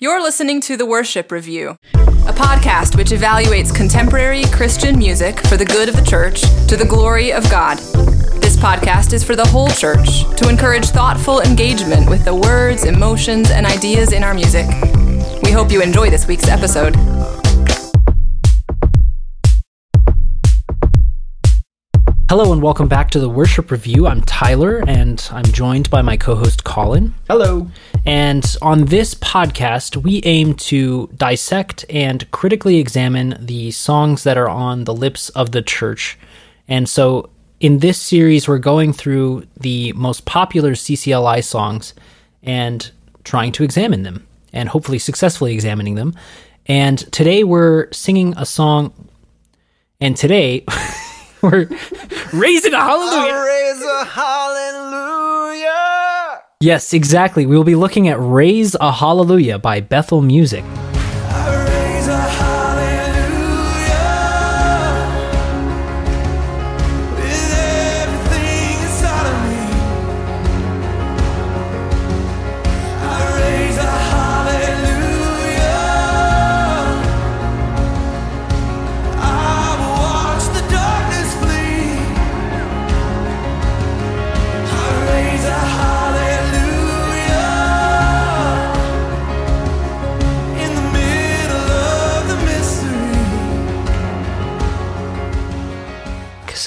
You're listening to The Worship Review, a podcast which evaluates contemporary Christian music for the good of the church to the glory of God. This podcast is for the whole church to encourage thoughtful engagement with the words, emotions, and ideas in our music. We hope you enjoy this week's episode. Hello and welcome back to the Worship Review. I'm Tyler and I'm joined by my co host Colin. Hello. And on this podcast, we aim to dissect and critically examine the songs that are on the lips of the church. And so in this series, we're going through the most popular CCLI songs and trying to examine them and hopefully successfully examining them. And today we're singing a song. And today. We're raising a hallelujah. raise a hallelujah. Yes, exactly. We will be looking at Raise a Hallelujah by Bethel Music.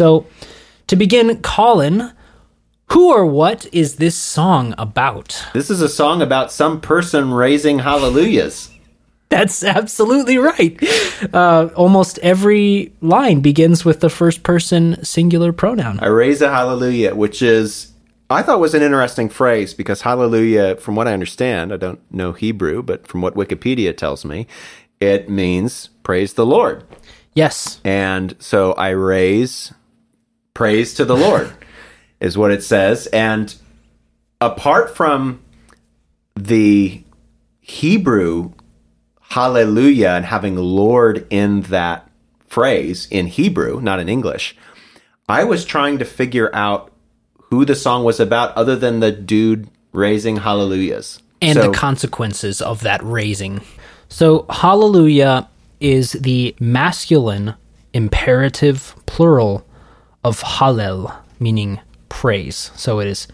So, to begin, Colin, who or what is this song about? This is a song about some person raising hallelujahs. That's absolutely right. Uh, almost every line begins with the first person singular pronoun. I raise a hallelujah, which is, I thought was an interesting phrase because hallelujah, from what I understand, I don't know Hebrew, but from what Wikipedia tells me, it means praise the Lord. Yes. And so I raise praise to the Lord, is what it says. And apart from the Hebrew hallelujah and having Lord in that phrase in Hebrew, not in English, I was trying to figure out who the song was about other than the dude raising hallelujahs. and So- the consequences of that raising. So, hallelujah is the masculine imperative plural of hallel, meaning praise. So it is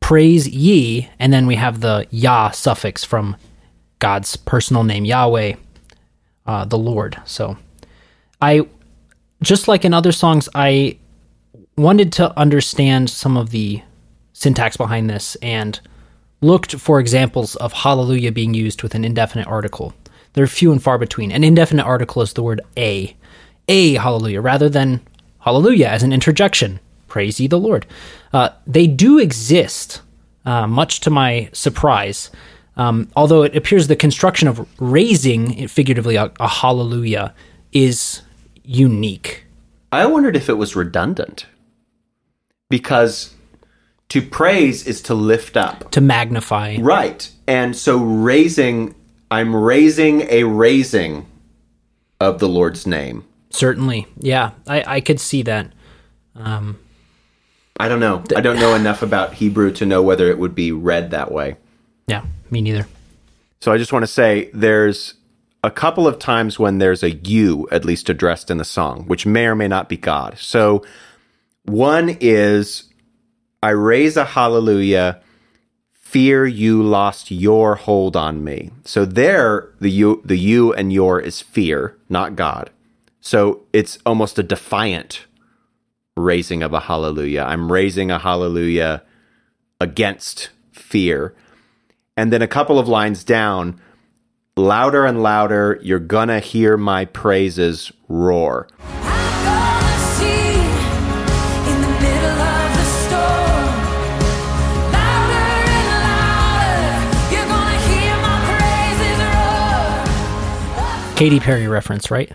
praise ye, and then we have the Yah suffix from God's personal name, Yahweh, uh, the Lord. So I, just like in other songs, I wanted to understand some of the syntax behind this and looked for examples of hallelujah being used with an indefinite article. They're few and far between. An indefinite article is the word a, a hallelujah, rather than hallelujah as an interjection. Praise ye the Lord. Uh, they do exist, uh, much to my surprise. Um, although it appears the construction of raising, figuratively, a, a hallelujah is unique. I wondered if it was redundant because to praise is to lift up. To magnify. Right. And so raising, I'm raising a raising of the Lord's name. Certainly. Yeah, I, I could see that. Um, I don't know. I don't know enough about Hebrew to know whether it would be read that way. yeah, me neither. So I just want to say there's a couple of times when there's a you at least addressed in the song, which may or may not be God. So one is I raise a hallelujah, fear you lost your hold on me. So there the you the you and your is fear, not God. So it's almost a defiant raising of a hallelujah. I'm raising a hallelujah against fear. And then a couple of lines down, louder and louder, you're you're gonna hear my praises roar. Katy Perry reference, right?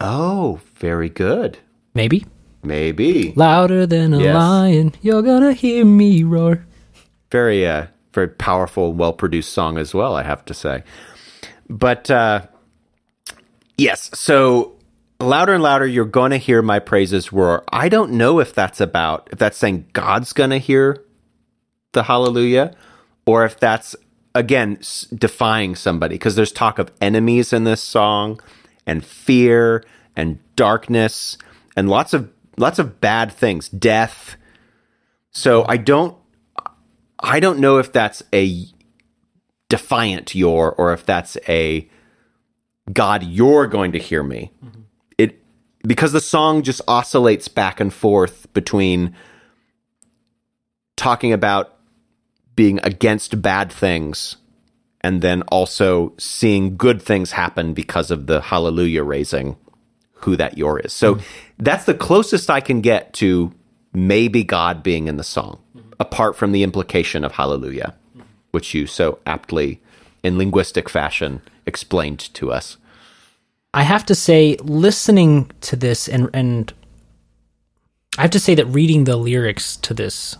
Oh, very good. Maybe. Maybe. Louder than a Yes. lion, you're gonna hear me roar. Very uh very powerful, well produced song as well, I have to say. But uh yes, so louder and louder you're gonna hear my praises roar. I don't know if that's about if that's saying God's gonna hear the hallelujah or if that's again s- defying somebody because there's talk of enemies in this song and fear and darkness and lots of lots of bad things. Death. So i don't i don't know if that's a defiant your or if that's a god you're going to hear me. Mm-hmm. It because the song just oscillates back and forth between talking about being against bad things and then also seeing good things happen because of the hallelujah raising who that your is. So that's the closest I can get to maybe God being in the song, apart from the implication of hallelujah, which you so aptly in linguistic fashion explained to us. I have to say, listening to this and and I have to say that reading the lyrics to this,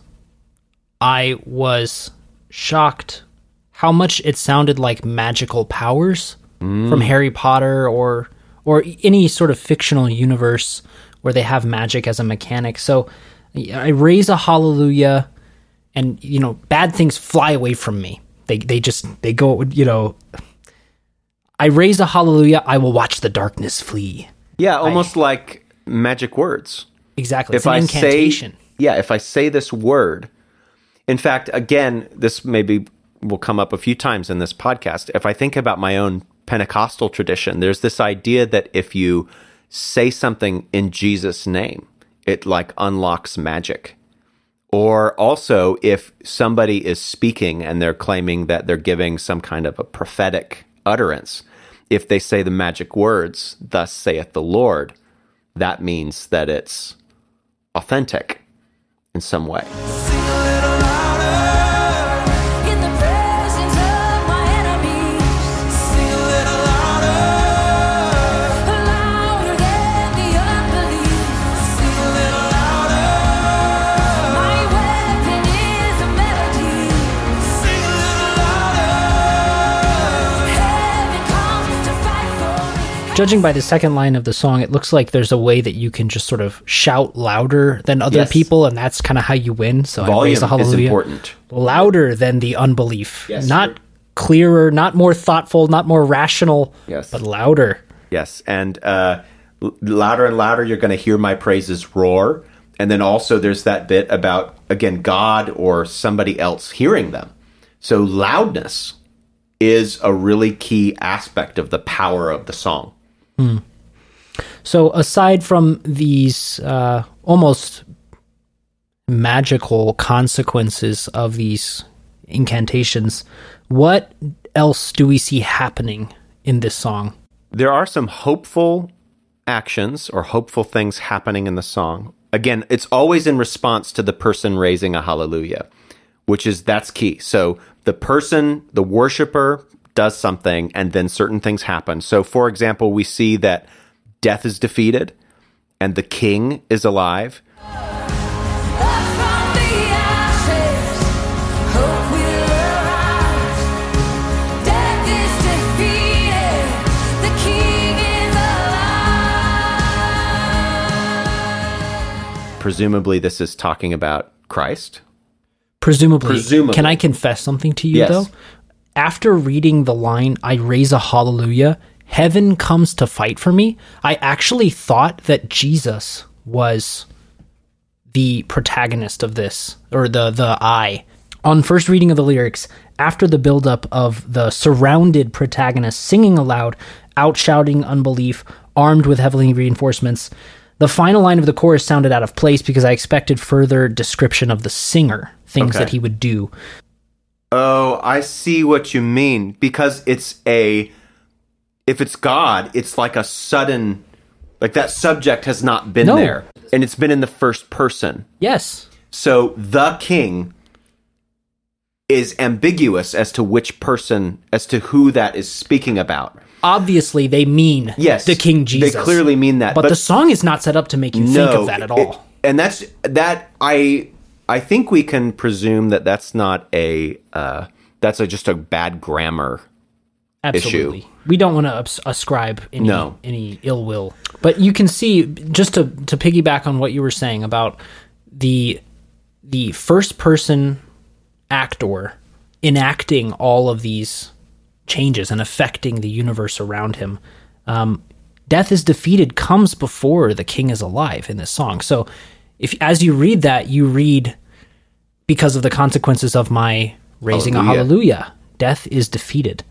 I was shocked how much it sounded like magical powers from mm. Harry Potter or or any sort of fictional universe where they have magic as a mechanic. So I raise a hallelujah and you know bad things fly away from me. They they just they go you know I raise a hallelujah, I will watch the darkness flee. Yeah, almost like magic words. Exactly. It's if an I incantation. say yeah, if I say this word, in fact, again, this maybe will come up a few times in this podcast. If I think about my own Pentecostal tradition, there's this idea that if you say something in Jesus' name, it like unlocks magic. Or also, if somebody is speaking and they're claiming that they're giving some kind of a prophetic utterance, if they say the magic words, thus saith the Lord, that means that it's authentic in some way. Judging by the second line of the song, it looks like there's a way that you can just sort of shout louder than other Yes. people, and that's kind of how you win. So I Volume a is important. Louder than the unbelief. Yes, not you're- clearer, not more thoughtful, not more rational, Yes. but louder. Yes, and uh, l- louder and louder, you're going to hear my praises roar. And then also, there's that bit about again God or somebody else hearing them. So loudness is a really key aspect of the power of the song. So aside from these uh, almost magical consequences of these incantations, what else do we see happening in this song? There are some hopeful actions or hopeful things happening in the song. Again, it's always in response to the person raising a hallelujah, which is that's key. So the person, the worshiper, does something and then certain things happen. So, for example, we see that death is defeated and the king is alive. Up from the ashes, hope will arise. Death is defeated, the King is alive. Presumably, this is talking about Christ. Presumably. Presumably. Can I confess something to you Yes. though? After reading the line, I raise a hallelujah, heaven comes to fight for me, I actually thought that Jesus was the protagonist of this, or the, the I. On first reading of the lyrics, after the buildup of the surrounded protagonist singing aloud, outshouting unbelief, armed with heavily reinforcements, the final line of the chorus sounded out of place because I expected further description of the singer, things Okay. that he would do. Oh, I see what you mean. Because it's a, if it's God, it's like a sudden, like that subject has not been No. there. And it's been in the first person. Yes. So the king is ambiguous as to which person, as to who that is speaking about. Obviously, they mean Yes. the King Jesus. They clearly mean that. But, the song is not set up to make you think of that at all. it- and that's that I I think we can presume that that's not a uh, that's a, just a bad grammar. Absolutely. We don't want to ascribe any No. any ill will. But you can see just to to piggyback on what you were saying about the the first person actor enacting all of these changes and affecting the universe around him. Um, death is defeated comes before the king is alive in this song. So, if as you read that, you read because of the consequences of my raising a Hallelujah. hallelujah, death is defeated.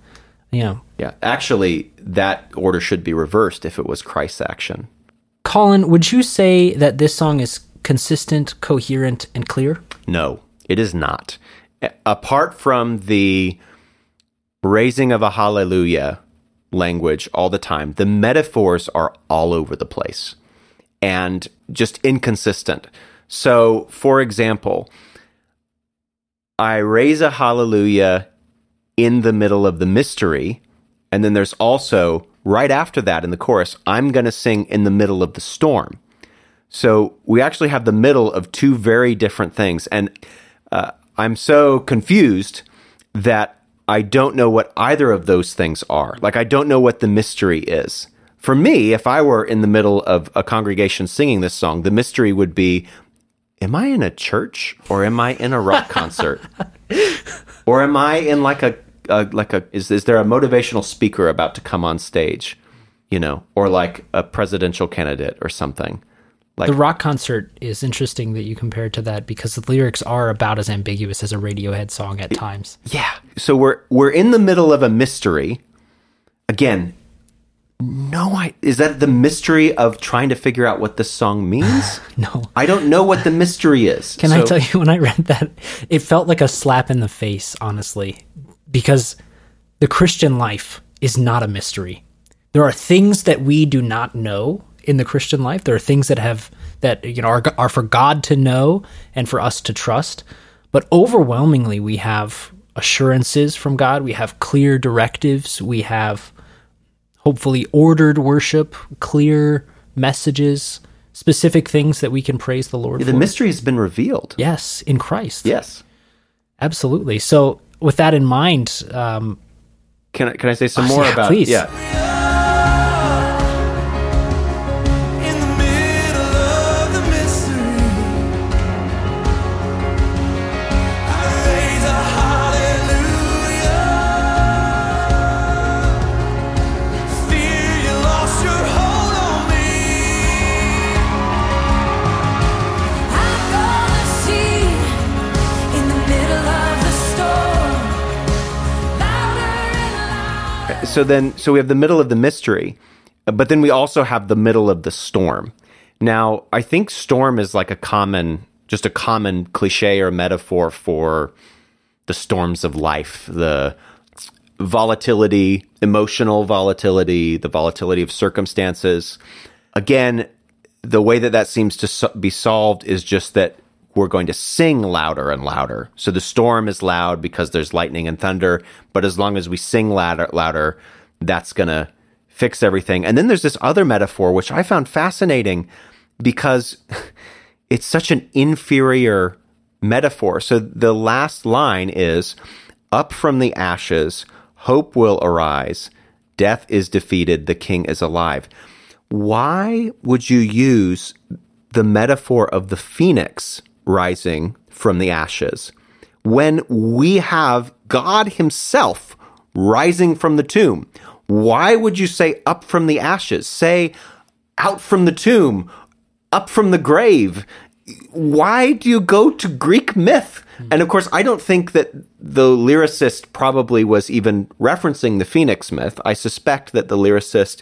You know, Yeah. Actually, that order should be reversed if it was Christ's action. Colin, would you say that this song is consistent, coherent, and clear? No, it is not. Apart from the raising of a hallelujah language all the time, the metaphors are all over the place and just inconsistent. So, for example, I raise a hallelujah in the middle of the mystery, and then there's also right after that in the chorus, I'm going to sing in the middle of the storm. So we actually have the middle of two very different things. And uh, I'm so confused that I don't know what either of those things are. Like, I don't know what the mystery is. For me, if I were in the middle of a congregation singing this song, the mystery would be Am I in a church or am I in a rock concert? or am I in like a, a like a is is there a motivational speaker about to come on stage, you know, or like a presidential candidate or something? Like The rock concert is interesting that you compare it to that because the lyrics are about as ambiguous as a Radiohead song at times. Yeah. So we're we're in the middle of a mystery. Again, no I is that the mystery of trying to figure out what this song means? No. I don't know what the mystery is. Can I tell you, when I read that, it felt like a slap in the face, honestly, because the Christian life is not a mystery. There are things that we do not know in the Christian life. There are things that have that you know are, are for God to know and for us to trust. But overwhelmingly, we have assurances from God. We have clear directives. We have hopefully ordered worship, clear messages, specific things that we can praise the Lord The for. mystery has been revealed. Yes, in Christ. Yes. Absolutely. So, with that in mind, um, Can I, can I say some Oh, more yeah, about please. Yeah. So then, so we have the middle of the mystery, uh, but then we also have the middle of the storm. Now, I think storm is like a common, just a common cliche or metaphor for the storms of life, the volatility, emotional volatility, the volatility of circumstances. Again, the way that that seems to so- be solved is just that we're going to sing louder and louder. So the storm is loud because there's lightning and thunder, but as long as we sing louder, louder, that's going to fix everything. And then there's this other metaphor which I found fascinating because it's such an inferior metaphor. So the last line is up from the ashes, hope will arise, death is defeated, the king is alive. Why would you use the metaphor of the phoenix rising from the ashes when we have God himself rising from the tomb? Why would you say up from the ashes? Say out from the tomb, up from the grave. Why do you go to Greek myth? And of course, I don't think that the lyricist probably was even referencing the Phoenix myth. I suspect that the lyricist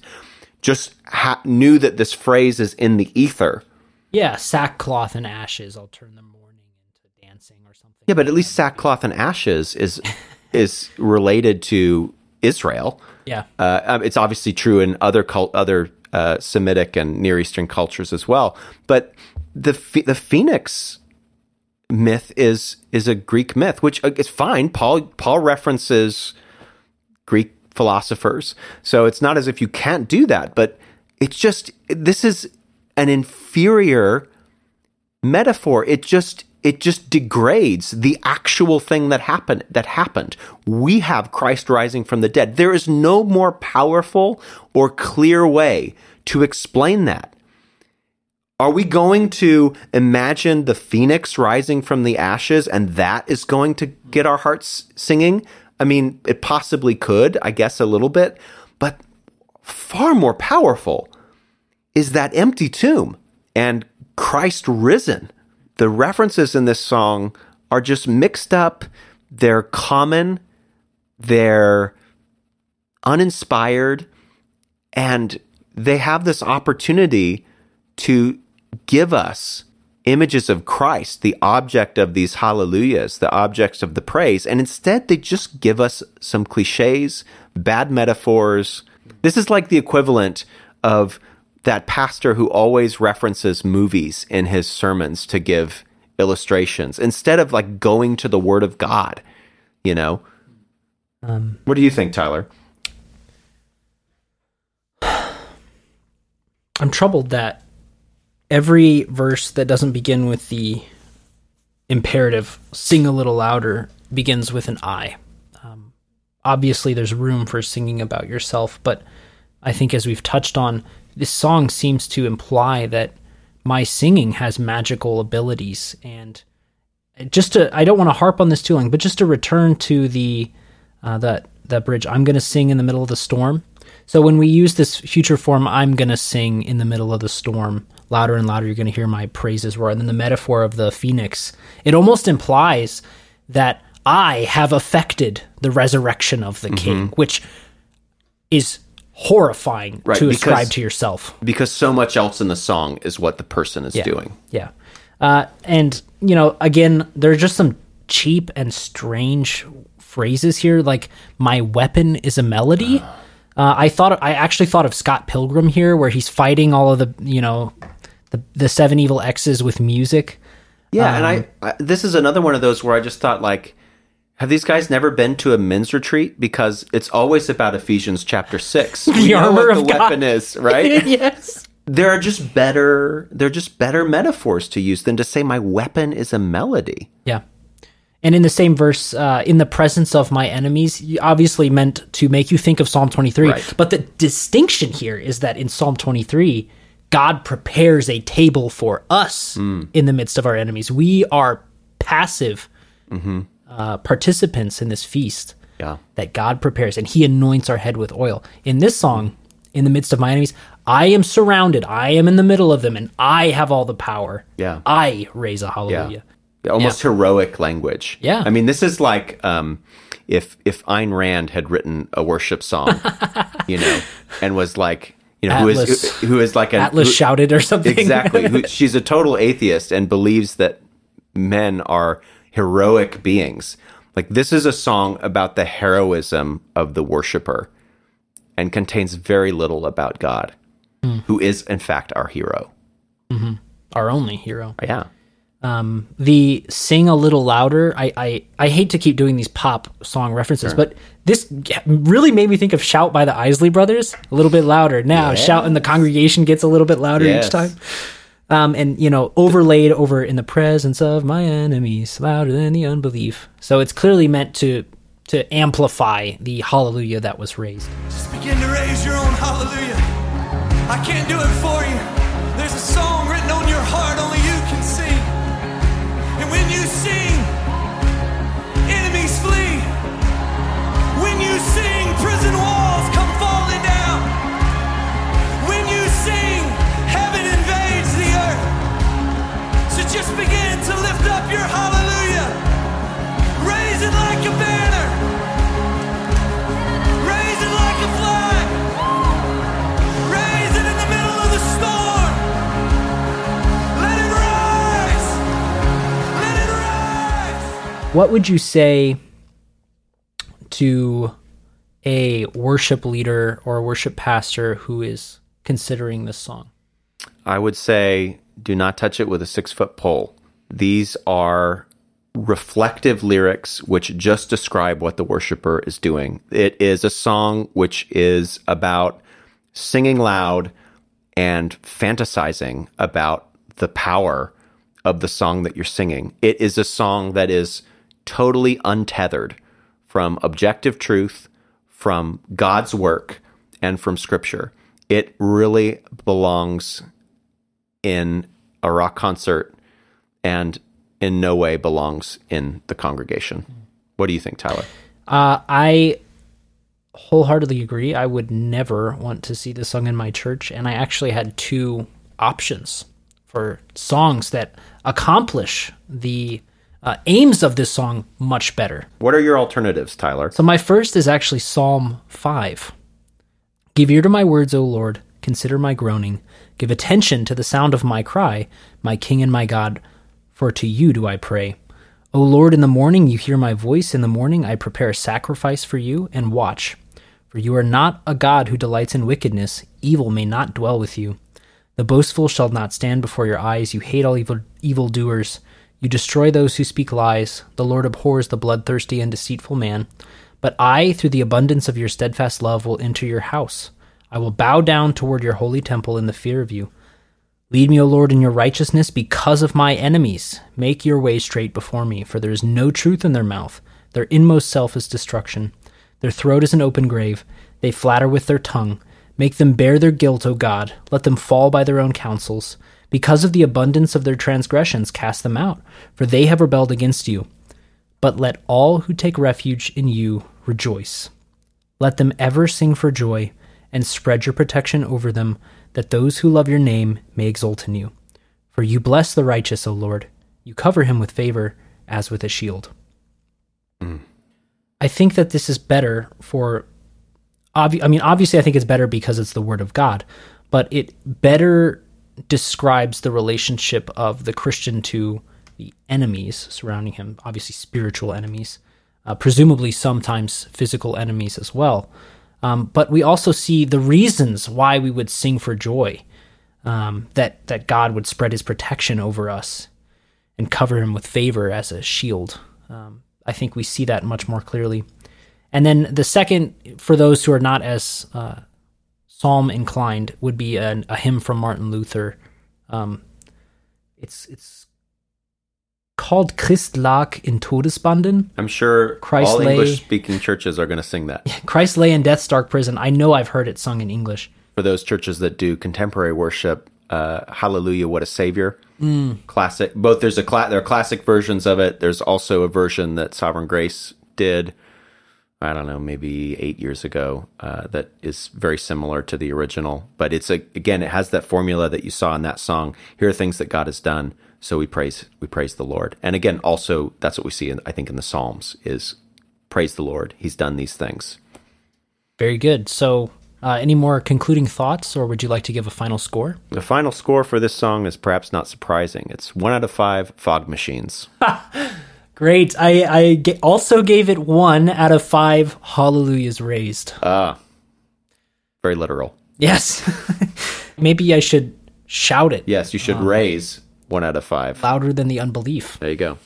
just ha- knew that this phrase is in the ether. Yeah, sackcloth and ashes. I'll turn the mourning into dancing or something. Yeah, but at least sackcloth and ashes is is related to Israel. Yeah. Uh, um, it's obviously true in other cult, other uh, Semitic and Near Eastern cultures as well. But the the phoenix myth is is a Greek myth, which uh, is fine. Paul Paul references Greek philosophers, so it's not as if you can't do that. But it's just this is an inferior metaphor. It just it just degrades the actual thing that happened that happened. We have Christ rising from the dead. There is no more powerful or clear way to explain that. Are we going to imagine the phoenix rising from the ashes and that is going to get our hearts singing? I mean, it possibly could, I guess, a little bit, but far more powerful is that empty tomb and Christ risen. The references in this song are just mixed up, they're common, they're uninspired, and they have this opportunity to give us images of Christ, the object of these hallelujahs, the objects of the praise, and instead they just give us some cliches, bad metaphors. This is like the equivalent of that pastor who always references movies in his sermons to give illustrations instead of like going to the word of God, you know? what do you think, Tyler? I'm troubled that every verse that doesn't begin with the imperative "sing a little louder" begins with an "I." Um, obviously, there's room for singing about yourself, but I think as we've touched on, this song seems to imply that my singing has magical abilities, and just to I don't want to harp on this too long, but just to return to the uh, that that bridge, I'm going to sing in the middle of the storm. So when we use this future form, I'm going to sing in the middle of the storm, louder and louder. You're going to hear my praises roar. And then the metaphor of the phoenix, it almost implies that I have affected the resurrection of the king, which is horrifying. Right, to ascribe because- to yourself. Because so much else in the song is what the person is Yeah. doing. Yeah. Uh, and, you know, again, there are just some cheap and strange phrases here. Like, my weapon is a melody. Uh, I thought, I actually thought of Scott Pilgrim here, where he's fighting all of the, you know, the, the seven evil X's with music. Yeah, and Um, I, I this is another one of those where I just thought like have these guys never been to a men's retreat because it's always about Ephesians chapter 6. We know armor of the God. weapon is, right? yes. there are just better they're just better metaphors to use than to say my weapon is a melody. Yeah. And in the same verse, uh, in the presence of my enemies, obviously meant to make you think of Psalm 23. Right. But the distinction here is that in Psalm 23, God prepares a table for us Hmm. in the midst of our enemies. We are passive Mm-hmm. Uh, participants in this feast Yeah. that God prepares, and He anoints our head with oil. In this song, in the midst of my enemies, I am surrounded. I am in the middle of them, and I have all the power. Yeah. I raise a Yeah. hallelujah. Almost heroic language. Yeah. I mean, this is like um, if if Ayn Rand had written a worship song, you know, and was like, you know, who is Atlas- who is like an Atlas who- shouted or something. exactly. Who, she's a total atheist and believes that men are heroic beings. Like this is a song about the heroism of the worshiper and contains very little about God, Hmm. who is in fact our hero. our only hero. Yeah. the sing a little louder I, I i hate to keep doing these pop song references but this really made me think of shout by the isley brothers a little bit louder now shout and the congregation gets a little bit louder Yes. each time um and you know overlaid over in the presence of my enemies louder than the unbelief so it's clearly meant to to amplify the hallelujah that was raised Just begin to raise your own hallelujah. I can't do it for you. What would you say to a worship leader or a worship pastor who is considering this song I would say do not touch it with a six foot pole. These are reflective lyrics which just describe what the worshiper is doing. It is a song which is about singing loud and fantasizing about the power of the song that you're singing. It is a song that is totally untethered from objective truth, from God's work, and from scripture. It really belongs in a rock concert and in no way belongs in the congregation. What do you think, Tyler? Uh, I wholeheartedly agree. I would never want to see this sung in my church, and I actually had two options for songs that accomplish the uh, aims of this song much better. What are your alternatives, Tyler? So my first is actually Psalm 5. Give ear to my words, O Lord, consider my groaning. Give attention to the sound of my cry, my King and my God, for to you do I pray. O Lord, in the morning you hear my voice, in the morning I prepare a sacrifice for you and watch. For you are not a God who delights in wickedness, evil may not dwell with you. The boastful shall not stand before your eyes, you hate all evil evildoers. You destroy those who speak lies. The Lord abhors the bloodthirsty and deceitful man. But I, through the abundance of your steadfast love, will enter your house. I will bow down toward your holy temple in the fear of you. Lead me, O Lord, in your righteousness because of my enemies. Make your way straight before me, for there is no truth in their mouth. Their inmost self is destruction. Their throat is an open grave. They flatter with their tongue. Make them bear their guilt, O God. Let them fall by their own counsels. Because of the abundance of their transgressions, cast them out, for they have rebelled against you. But let all who take refuge in you rejoice. Let them ever sing for joy, and spread your protection over them, that those who love your name may exult in you. For you bless the righteous, O Lord. You cover him with favor, as with a shield. Hmm. I think that this is better for. Obvi- I mean, obviously, I think it's better because it's the word of God, but it better describes the relationship of the Christian to the enemies surrounding him, obviously, spiritual enemies, uh, presumably sometimes physical enemies as well. Um, but we also see the reasons why we would sing for joy, um, that that God would spread His protection over us and cover him with favor as a shield. Um, I think we see that much more clearly. And then the second, for those who are not as uh, psalm inclined, would be an, a hymn from Martin Luther. Um, it's it's called Christ lag in Todesbanden. I'm sure Christ all lay- English speaking churches are going to sing that. Christ lay in death's dark prison. I know I've heard it sung in English. For those churches that do contemporary worship, uh, Hallelujah, What a Savior. Classic. Both there's a cla- there are classic versions of it. There's also a version that Sovereign Grace did. I don't know, maybe eight years ago. Uh, that is very similar to the original, but it's a again, it has that formula that you saw in that song. Here are things that God has done, so we praise we praise the Lord. And again, also that's what we see in I think in the Psalms is praise the Lord. He's done these things. Very good. So, uh, any more concluding thoughts, or would you like to give a final score? The final score for this song is perhaps not surprising. It's one out of five fog machines. Great. I, I also gave it one out of five hallelujahs raised. Ah, very literal. yes. Maybe I should shout it Yes, you should raise one out of five. louder than the unbelief. There you go.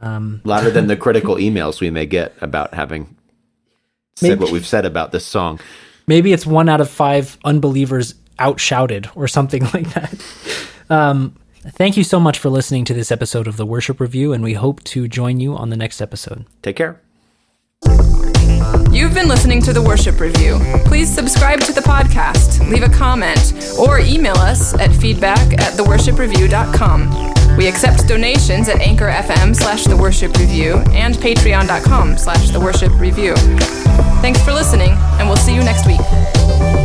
Um, Louder than the critical emails we may get about having said Maybe- what we've said about this song. Maybe it's one out of five unbelievers outshouted or something like that. Um, thank you so much for listening to this episode of the Worship Review, and we hope to join you on the next episode. Take care. You've been listening to the Worship Review. Please subscribe to the podcast, leave a comment, or email us at feedback at theworshipreview.com. We accept donations at Anchor FM slash The Worship Review and patreon.com slash The Worship Review. Thanks for listening, and we'll see you next week.